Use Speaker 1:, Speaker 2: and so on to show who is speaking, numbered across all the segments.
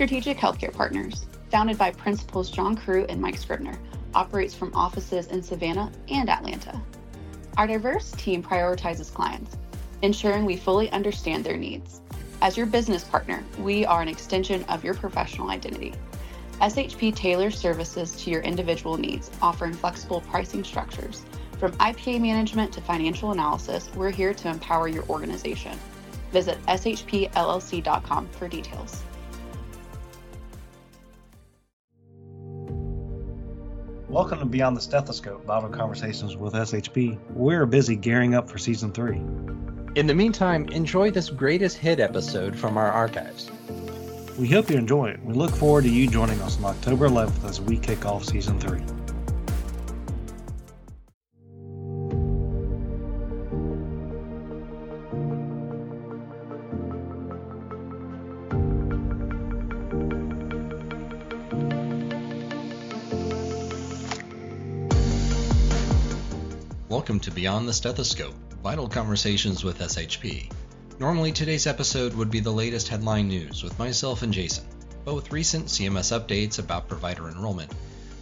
Speaker 1: Strategic Healthcare Partners, founded by Principals John Crew and Mike Scribner, operates from offices in Savannah and Atlanta. Our diverse team prioritizes clients, ensuring we fully understand their needs. As your business partner, we are an extension of your professional identity. SHP tailors services to your individual needs, offering flexible pricing structures. From IPA management to financial analysis, we're here to empower your organization. Visit shpllc.com for details.
Speaker 2: Welcome to Beyond the Stethoscope Vital Conversations with SHP. We're busy gearing up for season three.
Speaker 3: In the meantime, enjoy this greatest hit episode from our archives.
Speaker 2: We hope you enjoy it. We look forward to you joining us on October 11th as we kick off season three.
Speaker 4: Beyond the Stethoscope Vital Conversations with SHP. Normally, today's episode would be the latest headline news with myself and Jason, both recent CMS updates about provider enrollment.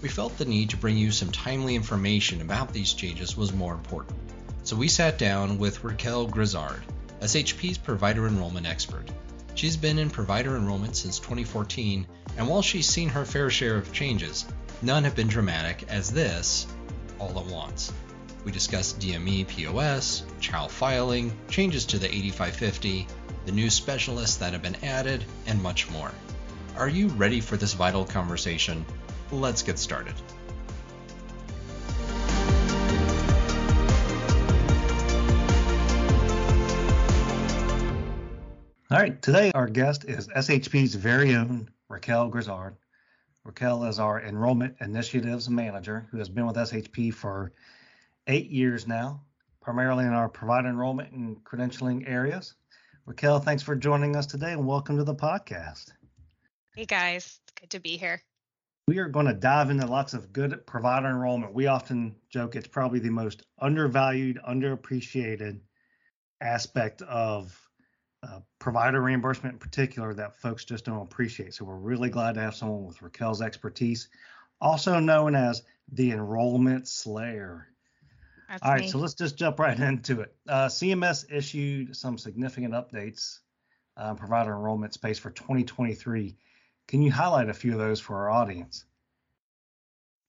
Speaker 4: We felt the need to bring you some timely information about these changes was more important. So we sat down with Raquel Grizzard, SHP's provider enrollment expert. She's been in provider enrollment since 2014, and while she's seen her fair share of changes, none have been dramatic as this all at once. We discussed DME POS, CHOW filing, changes to the 8550, the new specialists that have been added, and much more. Are you ready for this vital conversation? Let's get started.
Speaker 2: All right, today our guest is SHP's very own Raquel Grizzard. Raquel is our enrollment initiatives manager who has been with SHP for eight years now, primarily in our provider enrollment and credentialing areas. Raquel, thanks for joining us today and welcome to the podcast.
Speaker 5: Hey guys, it's good to be here.
Speaker 2: We are going to dive into lots of good provider enrollment. We often joke it's probably the most undervalued, underappreciated aspect of uh, provider reimbursement in particular that folks just don't appreciate. So we're really glad to have someone with Raquel's expertise, also known as the enrollment slayer.
Speaker 5: That's
Speaker 2: All right,
Speaker 5: me.
Speaker 2: so let's just jump right into it. Uh, CMS issued some significant updates uh, provider enrollment space for 2023. Can you highlight a few of those for our audience?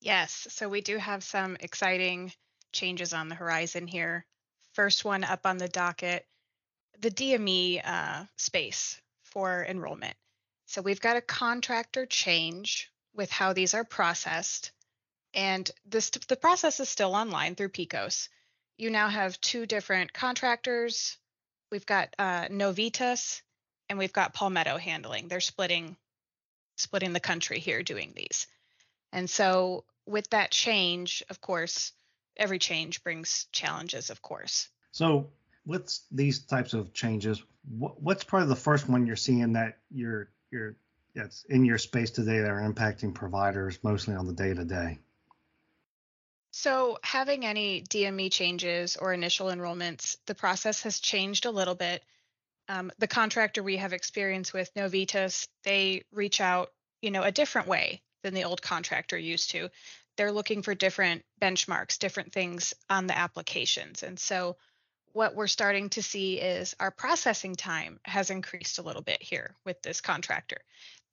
Speaker 5: Yes, so we do have some exciting changes on the horizon here. First one up on the docket, the DME uh, space for enrollment. So we've got a contractor change with how these are processed, and this the process is still online through PECOS. You now have two different contractors. We've got uh, Novitas and we've got Palmetto handling. They're splitting splitting the country here doing these. And so with that change, of course, every change brings challenges, of course.
Speaker 2: So with these types of changes, what, what's probably the first one you're seeing that you're you're that's in your space today that are impacting providers mostly on the day to day?
Speaker 5: So, having any DME changes or initial enrollments, the process has changed a little bit. Um, the contractor we have experience with, Novitas, they reach out, you know, a different way than the old contractor used to. They're looking for different benchmarks, different things on the applications. And so, what we're starting to see is our processing time has increased a little bit here with this contractor.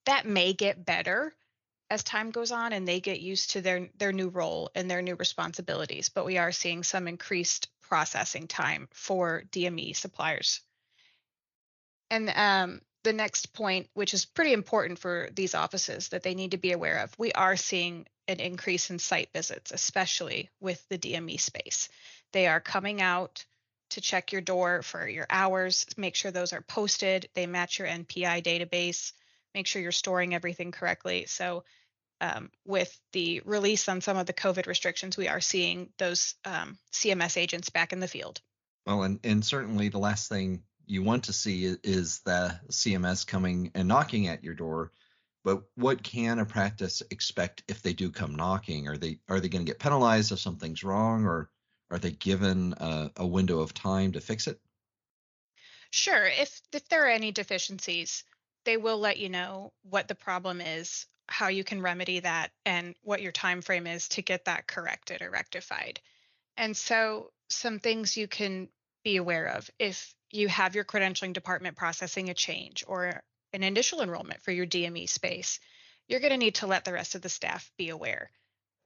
Speaker 5: That may get better as time goes on and they get used to their their new role and their new responsibilities but we are seeing some increased processing time for DME suppliers and um, the next point which is pretty important for these offices that they need to be aware of we are seeing an increase in site visits especially with the DME space they are coming out to check your door for your hours make sure those are posted they match your NPI database make sure you're storing everything correctly. So, um, with the release on some of the COVID restrictions, we are seeing those um, CMS agents back in the field.
Speaker 4: Well, and, and certainly the last thing you want to see is, the CMS coming and knocking at your door. But what can a practice expect if they do come knocking? Are they are they going to get penalized if something's wrong, or are they given a, a window of time to fix it?
Speaker 5: Sure, if if there are any deficiencies, they will let you know what the problem is, how you can remedy that, and what your time frame is to get that corrected or rectified. And so some things you can be aware of if you have your credentialing department processing a change or an initial enrollment for your DME space, you're going to need to let the rest of the staff be aware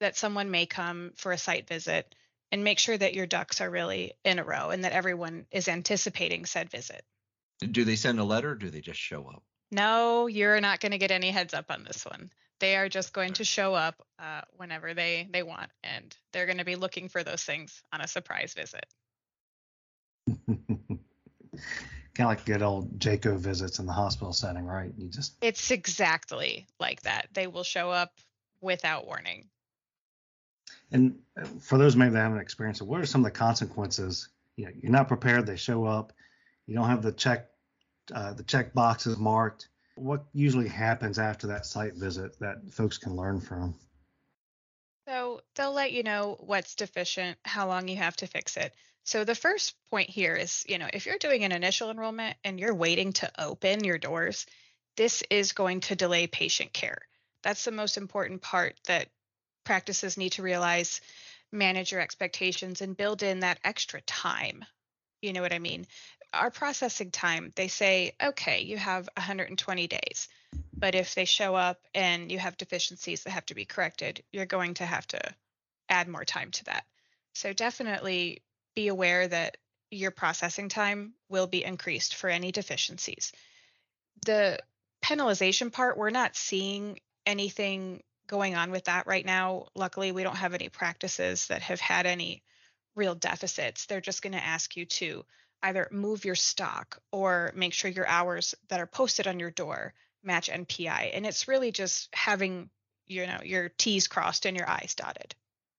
Speaker 5: that someone may come for a site visit and make sure that your ducks are really in a row and that everyone is anticipating said visit.
Speaker 4: Do they send a letter or do they just show up?
Speaker 5: No, you're not going to get any heads up on this one. They are just going to show up uh, whenever they they want, and they're going to be looking for those things on a surprise visit.
Speaker 2: kind of like good old JCAHO visits in the hospital setting, right? You just
Speaker 5: It's exactly like that. They will show up without warning.
Speaker 2: and uh, for those maybe that haven't experienced it, what are some of the consequences? You know, you're not prepared. They show up. You don't have the check uh, the check boxes marked. What usually happens after that site visit that folks can learn from?
Speaker 5: So they'll let you know what's deficient, how long you have to fix it. So the first point here is, you know, if you're doing an initial enrollment and you're waiting to open your doors, this is going to delay patient care. That's the most important part that practices need to realize, manage your expectations and build in that extra time. You know what I mean? Our processing time, they say, okay, you have 120 days. But if they show up and you have deficiencies that have to be corrected, you're going to have to add more time to that. So definitely be aware that your processing time will be increased for any deficiencies. The penalization part, we're not seeing anything going on with that right now. Luckily, we don't have any practices that have had any real deficits. They're just going to ask you to either move your stock or make sure your hours that are posted on your door match NPI. And it's really just having, you know, your T's crossed and your I's dotted.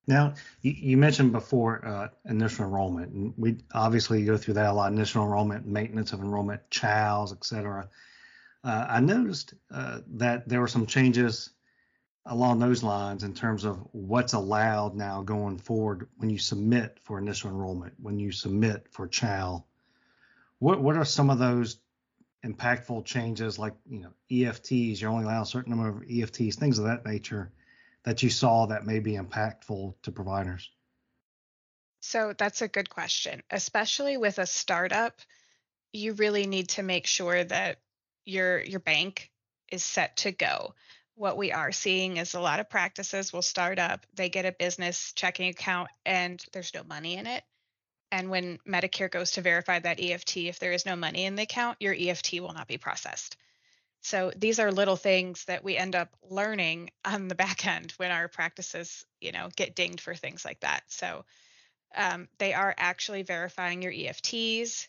Speaker 2: Now, you, mentioned before uh, initial enrollment, and we obviously go through that a lot: initial enrollment, maintenance of enrollment, CHOWs, et cetera. Uh, I noticed uh, that there were some changes along those lines in terms of what's allowed now going forward when you submit for initial enrollment, when you submit for CHOW. What what are some of those impactful changes, like you know EFTs? You're only allowed a certain number of EFTs, things of that nature that you saw that may be impactful to providers?
Speaker 5: So that's a good question. Especially with a startup, you really need to make sure that your your bank is set to go. What we are seeing is a lot of practices will start up, they get a business checking account and there's no money in it. And when Medicare goes to verify that EFT, if there is no money in the account, your EFT will not be processed. So these are little things that we end up learning on the back end when our practices, you know, get dinged for things like that. So um, they are actually verifying your EFTs.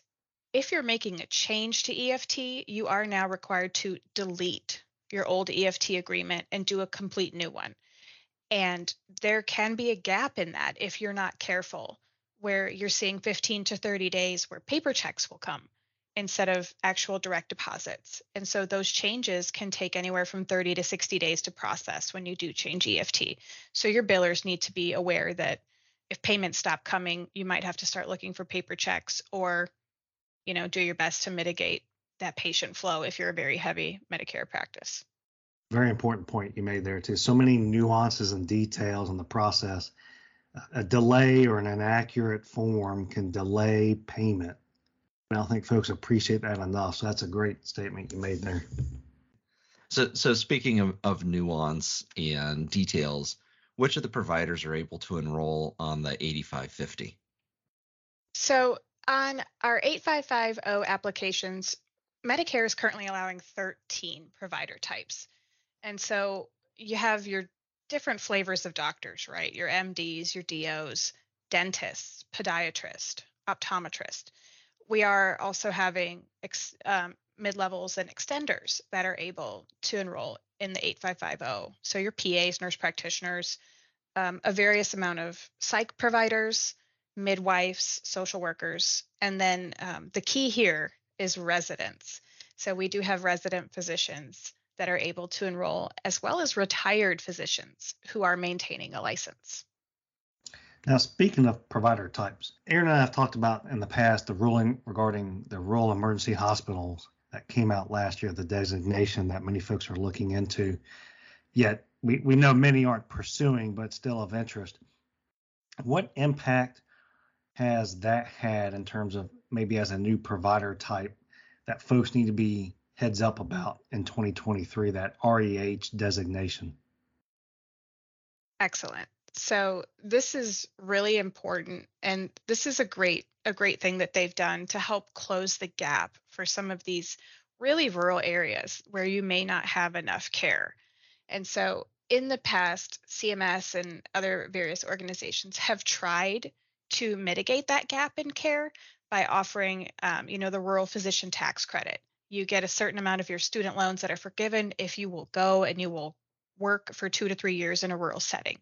Speaker 5: If you're making a change to EFT, you are now required to delete your old EFT agreement and do a complete new one. And there can be a gap in that if you're not careful, where you're seeing 15 to 30 days where paper checks will come instead of actual direct deposits. And so those changes can take anywhere from 30 to 60 days to process when you do change EFT. So your billers need to be aware that if payments stop coming, you might have to start looking for paper checks or you know, do your best to mitigate that patient flow if you're a very heavy Medicare practice.
Speaker 2: Very important point you made there too. So many nuances and details in the process. A delay or an inaccurate form can delay payment I don't think folks appreciate that enough. So that's a great statement you made there.
Speaker 4: So, so speaking of, of nuance and details, which of the providers are able to enroll on the 8550?
Speaker 5: So on our 8550 applications, Medicare is currently allowing 13 provider types. And so you have your different flavors of doctors, right? Your MDs, your DOs, dentists, podiatrist, optometrist we are also having ex, um, mid-levels and extenders that are able to enroll in the 8550. So your PAs, nurse practitioners, um, a various amount of psych providers, midwives, social workers, and then um, the key here is residents. So we do have resident physicians that are able to enroll, as well as retired physicians who are maintaining a license.
Speaker 2: Now, speaking of provider types, Aaron and I have talked about in the past the ruling regarding the rural emergency hospitals that came out last year, the designation that many folks are looking into. Yet we, we know many aren't pursuing, but still of interest. What impact has that had in terms of maybe as a new provider type that folks need to be heads up about in 2023, that REH designation?
Speaker 5: Excellent. So this is really important and this is a great a great thing that they've done to help close the gap for some of these really rural areas where you may not have enough care. And so in the past, CMS and other various organizations have tried to mitigate that gap in care by offering, um, you know, the rural physician tax credit. You get a certain amount of your student loans that are forgiven if you will go and you will work for two to three years in a rural setting.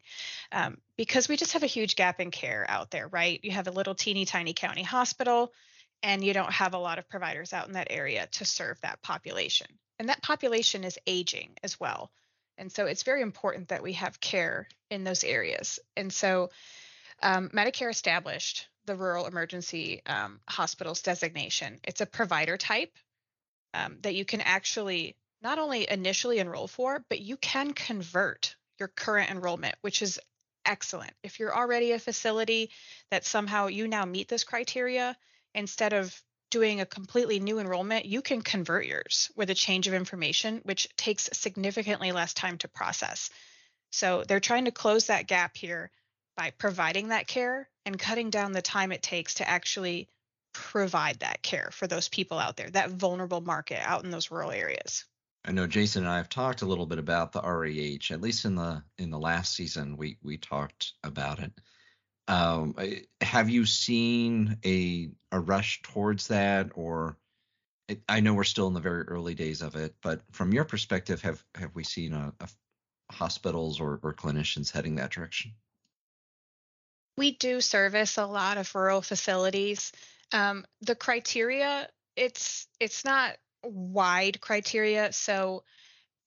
Speaker 5: Um, because we just have a huge gap in care out there right? You have a little teeny tiny county hospital and you don't have a lot of providers out in that area to serve that population. And that population is aging as well. And so it's very important that we have care in those areas. And so um, medicare established the rural emergency um, hospitals designation. It's a provider type um, that you can actually not only initially enroll for, but you can convert your current enrollment, which is excellent. If you're already a facility that somehow you now meet this criteria, instead of doing a completely new enrollment, you can convert yours with a change of information, which takes significantly less time to process. So they're trying to close that gap here by providing that care and cutting down the time it takes to actually provide that care for those people out there, that vulnerable market out in those rural areas.
Speaker 4: I know Jason and I have talked a little bit about the REH. At least in the in the last season, we we talked about it. Um, have you seen a a rush towards that, or it, I know we're still in the very early days of it, but from your perspective, have have we seen a, a hospitals or, or clinicians heading that direction?
Speaker 5: We do service a lot of rural facilities. Um, the criteria it's it's not wide criteria. So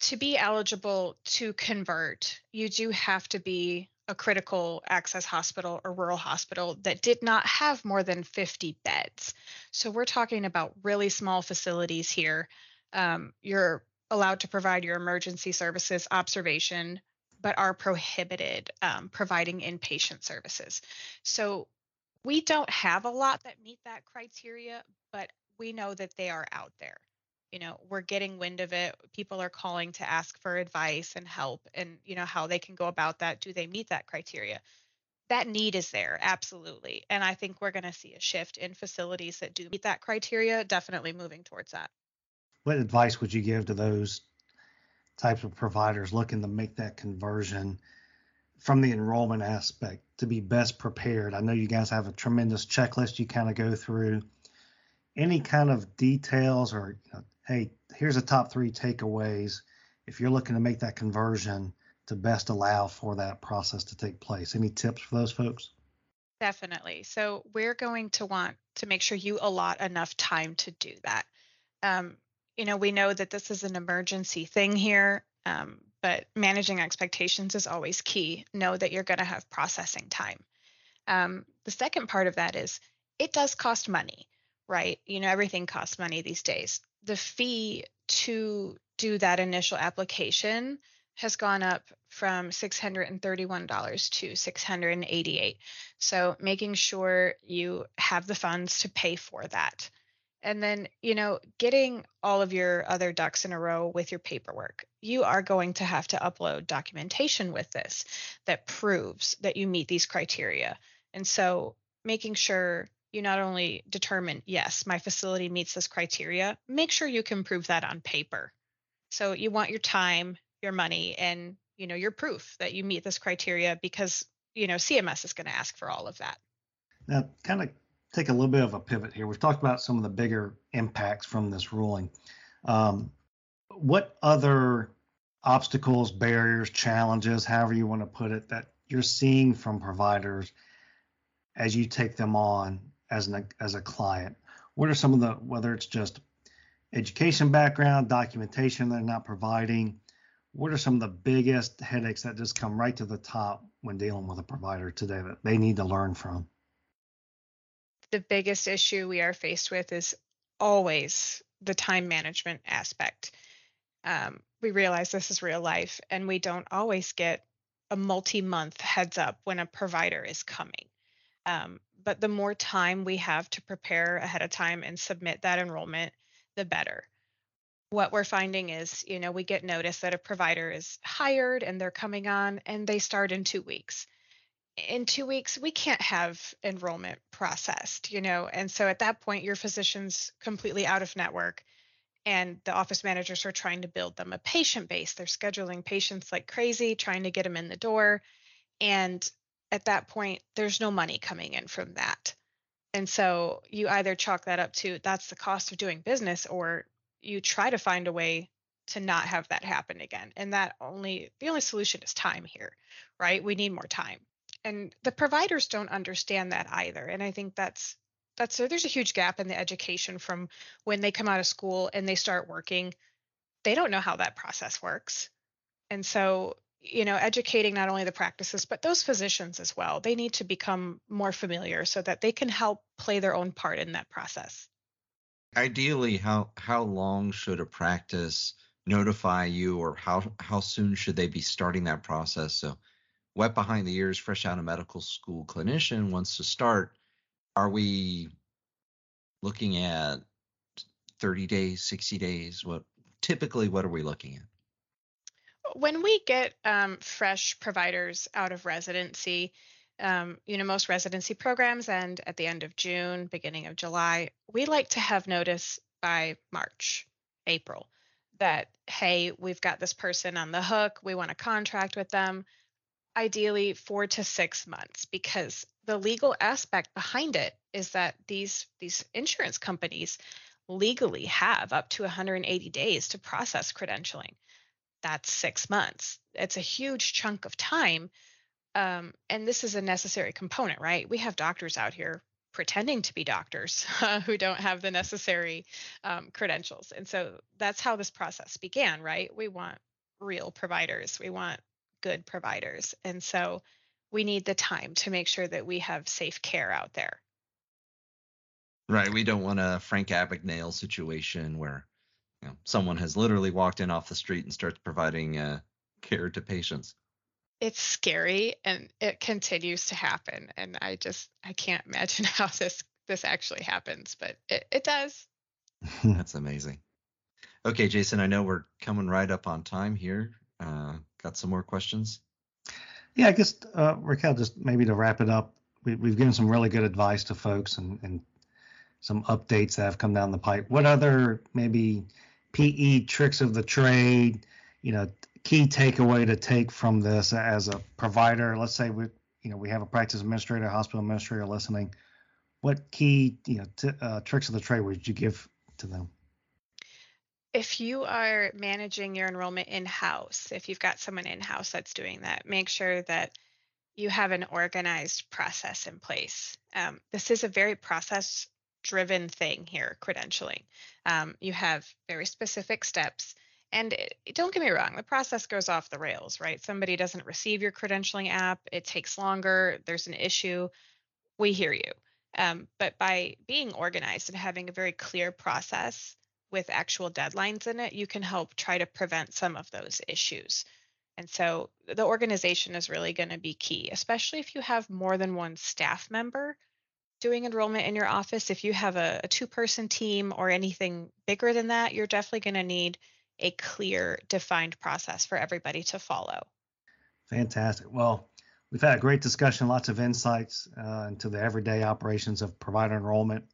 Speaker 5: to be eligible to convert, you do have to be a critical access hospital or rural hospital that did not have more than 50 beds. So we're talking about really small facilities here. Um, you're allowed to provide your emergency services observation, but are prohibited um, providing inpatient services. So we don't have a lot that meet that criteria, but we know that they are out there. You know we're getting wind of it. People are calling to ask for advice and help and you know how they can go about that. Do they meet that criteria? That need is there absolutely and i think we're going to see a shift in facilities that do meet that criteria definitely moving towards that.
Speaker 2: What advice would you give to those types of providers looking to make that conversion from the enrollment aspect to be best prepared i know you guys have a tremendous checklist you kind of go through any kind of details or you know, hey, here's the top three takeaways if you're looking to make that conversion to best allow for that process to take place. Any tips for those folks?
Speaker 5: Definitely. So we're going to want to make sure you allot enough time to do that. Um, you know, we know that this is an emergency thing here, um, but managing expectations is always key. Know that you're going to have processing time. Um, the second part of that is it does cost money, right? You know, everything costs money these days the fee to do that initial application has gone up from $631 to 688. so making sure you have the funds to pay for that and then you know getting all of your other ducks in a row with your paperwork you are going to have to upload documentation with this that proves that you meet these criteria and so making sure you not only determine, yes, my facility meets this criteria, make sure you can prove that on paper. So you want your time, your money, and you know your proof that you meet this criteria because you know CMS is going to ask for all of that.
Speaker 2: Now, kind of take a little bit of a pivot here. We've talked about some of the bigger impacts from this ruling. Um, what other obstacles, barriers, challenges, however you want to put it, that you're seeing from providers as you take them on as an as a client? What are some of the whether it's just education background, documentation they're not providing? What are some of the biggest headaches that just come right to the top when dealing with a provider today that they need to learn from?
Speaker 5: The biggest issue we are faced with is always the time management aspect. Um, we realize this is real life, and we don't always get a multi month heads up when a provider is coming. Um, but the more time we have to prepare ahead of time and submit that enrollment, the better. What we're finding is, you know, we get notice that a provider is hired and they're coming on and they start in two weeks. In two weeks, we can't have enrollment processed, you know, and so at that point, your physician's completely out of network and the office managers are trying to build them a patient base. They're scheduling patients like crazy, trying to get them in the door. And at that point, there's no money coming in from that. And so you either chalk that up to that's the cost of doing business, or you try to find a way to not have that happen again. And that only, the only solution is time here, right? We need more time. And the providers don't understand that either. And I think that's that's so there's a huge gap in the education from when they come out of school and they start working. They don't know how that process works. And so you know educating not only the practices but those physicians as well they need to become more familiar so that they can help play their own part in that process.
Speaker 4: Ideally how how long should a practice notify you or how how soon should they be starting that process? So wet behind the ears fresh out of medical school clinician wants to start are we looking at 30 days, 60 days? What typically what are we looking at?
Speaker 5: When we get um, fresh providers out of residency, um, you know, most residency programs end at the end of June, beginning of July. We like to have notice by March, April that, hey, we've got this person on the hook. We want to contract with them ideally four to six months because the legal aspect behind it is that these these insurance companies legally have up to 180 days to process credentialing. That's six months. It's a huge chunk of time um, and this is a necessary component right? We have doctors out here pretending to be doctors who don't have the necessary um, credentials. And so that's how this process began right? We want real providers. We want good providers. And so we need the time to make sure that we have safe care out there.
Speaker 4: Right. We don't want a Frank Abagnale situation where you know, someone has literally walked in off the street and starts providing uh, care to patients.
Speaker 5: It's scary and it continues to happen. And I just I can't imagine how this this actually happens, but it, it does.
Speaker 4: That's amazing. Okay, Jason, I know we're coming right up on time here. Uh, got some more questions?
Speaker 2: Yeah, I guess uh, Raquel, just maybe to wrap it up, we, have given some really good advice to folks and, and some updates that have come down the pipe. What other maybe PE tricks of the trade, you know, key takeaway to take from this as a provider? Let's say we, you know, we have a practice administrator, hospital administrator listening. What key, you know, t- uh, tricks of the trade would you give to them?
Speaker 5: If you are managing your enrollment in house, if you've got someone in house that's doing that, make sure that you have an organized process in place. Um, this is a very process driven thing here, credentialing. Um, you have very specific steps. And it, don't get me wrong, the process goes off the rails, right? Somebody doesn't receive your credentialing app, it takes longer, there's an issue. We hear you. Um, but by being organized and having a very clear process, with actual deadlines in it, you can help try to prevent some of those issues. And so the organization is really going to be key, especially if you have more than one staff member doing enrollment in your office. If you have a, a two person team or anything bigger than that, you're definitely going to need a clear, defined process for everybody to follow.
Speaker 2: Fantastic. Well, we've had a great discussion, lots of insights uh, into the everyday operations of provider enrollment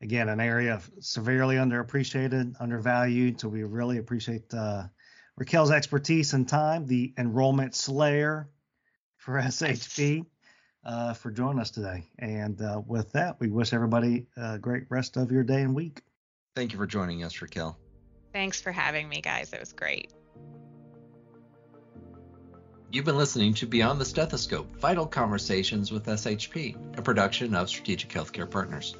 Speaker 2: again, an area severely underappreciated, undervalued. So we really appreciate uh, Raquel's expertise and time, the enrollment slayer for SHP, uh, for joining us today. And uh, with that, we wish everybody a great rest of your day and week.
Speaker 4: Thank you for joining us, Raquel.
Speaker 5: Thanks for having me, guys. It was great.
Speaker 6: You've been listening to Beyond the Stethoscope Vital Conversations with SHP, a production of Strategic Healthcare Partners.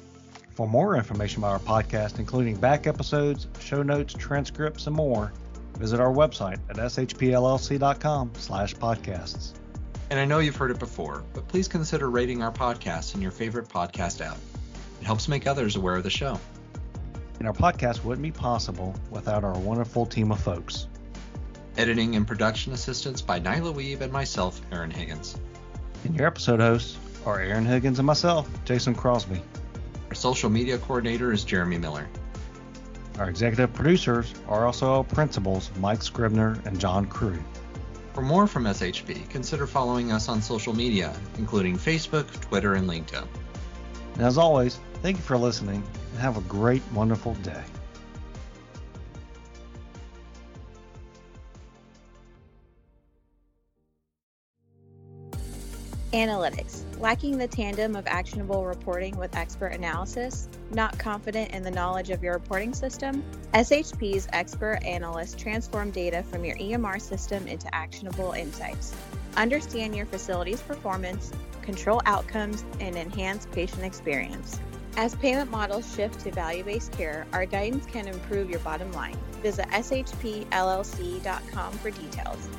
Speaker 2: For more information about our podcast, including back episodes, show notes, transcripts, and more, visit our website at shpllc.com slash podcasts.
Speaker 6: And I know you've heard it before, but please consider rating our podcast in your favorite podcast app. It helps make others aware of the show.
Speaker 2: and our podcast wouldn't be possible without our wonderful team of folks.
Speaker 4: Editing and production assistance by Nyla Wiebe and myself, Aaron Higgins.
Speaker 2: And your episode hosts are Aaron Higgins and myself, Jason Crosby.
Speaker 4: Our social media coordinator is Jeremy Miller.
Speaker 2: Our executive producers are also our principals, Mike Scribner and John Crew.
Speaker 4: For more from SHP, consider following us on social media, including Facebook, Twitter, and LinkedIn.
Speaker 2: And as always, thank you for listening and have a great, wonderful day.
Speaker 7: Analytics. Lacking the tandem of actionable reporting with expert analysis? Not confident in the knowledge of your reporting system? SHP's expert analysts transform data from your EMR system into actionable insights. Understand your facility's performance, control outcomes, and enhance patient experience. As payment models shift to value based care, our guidance can improve your bottom line. Visit shpllc.com for details.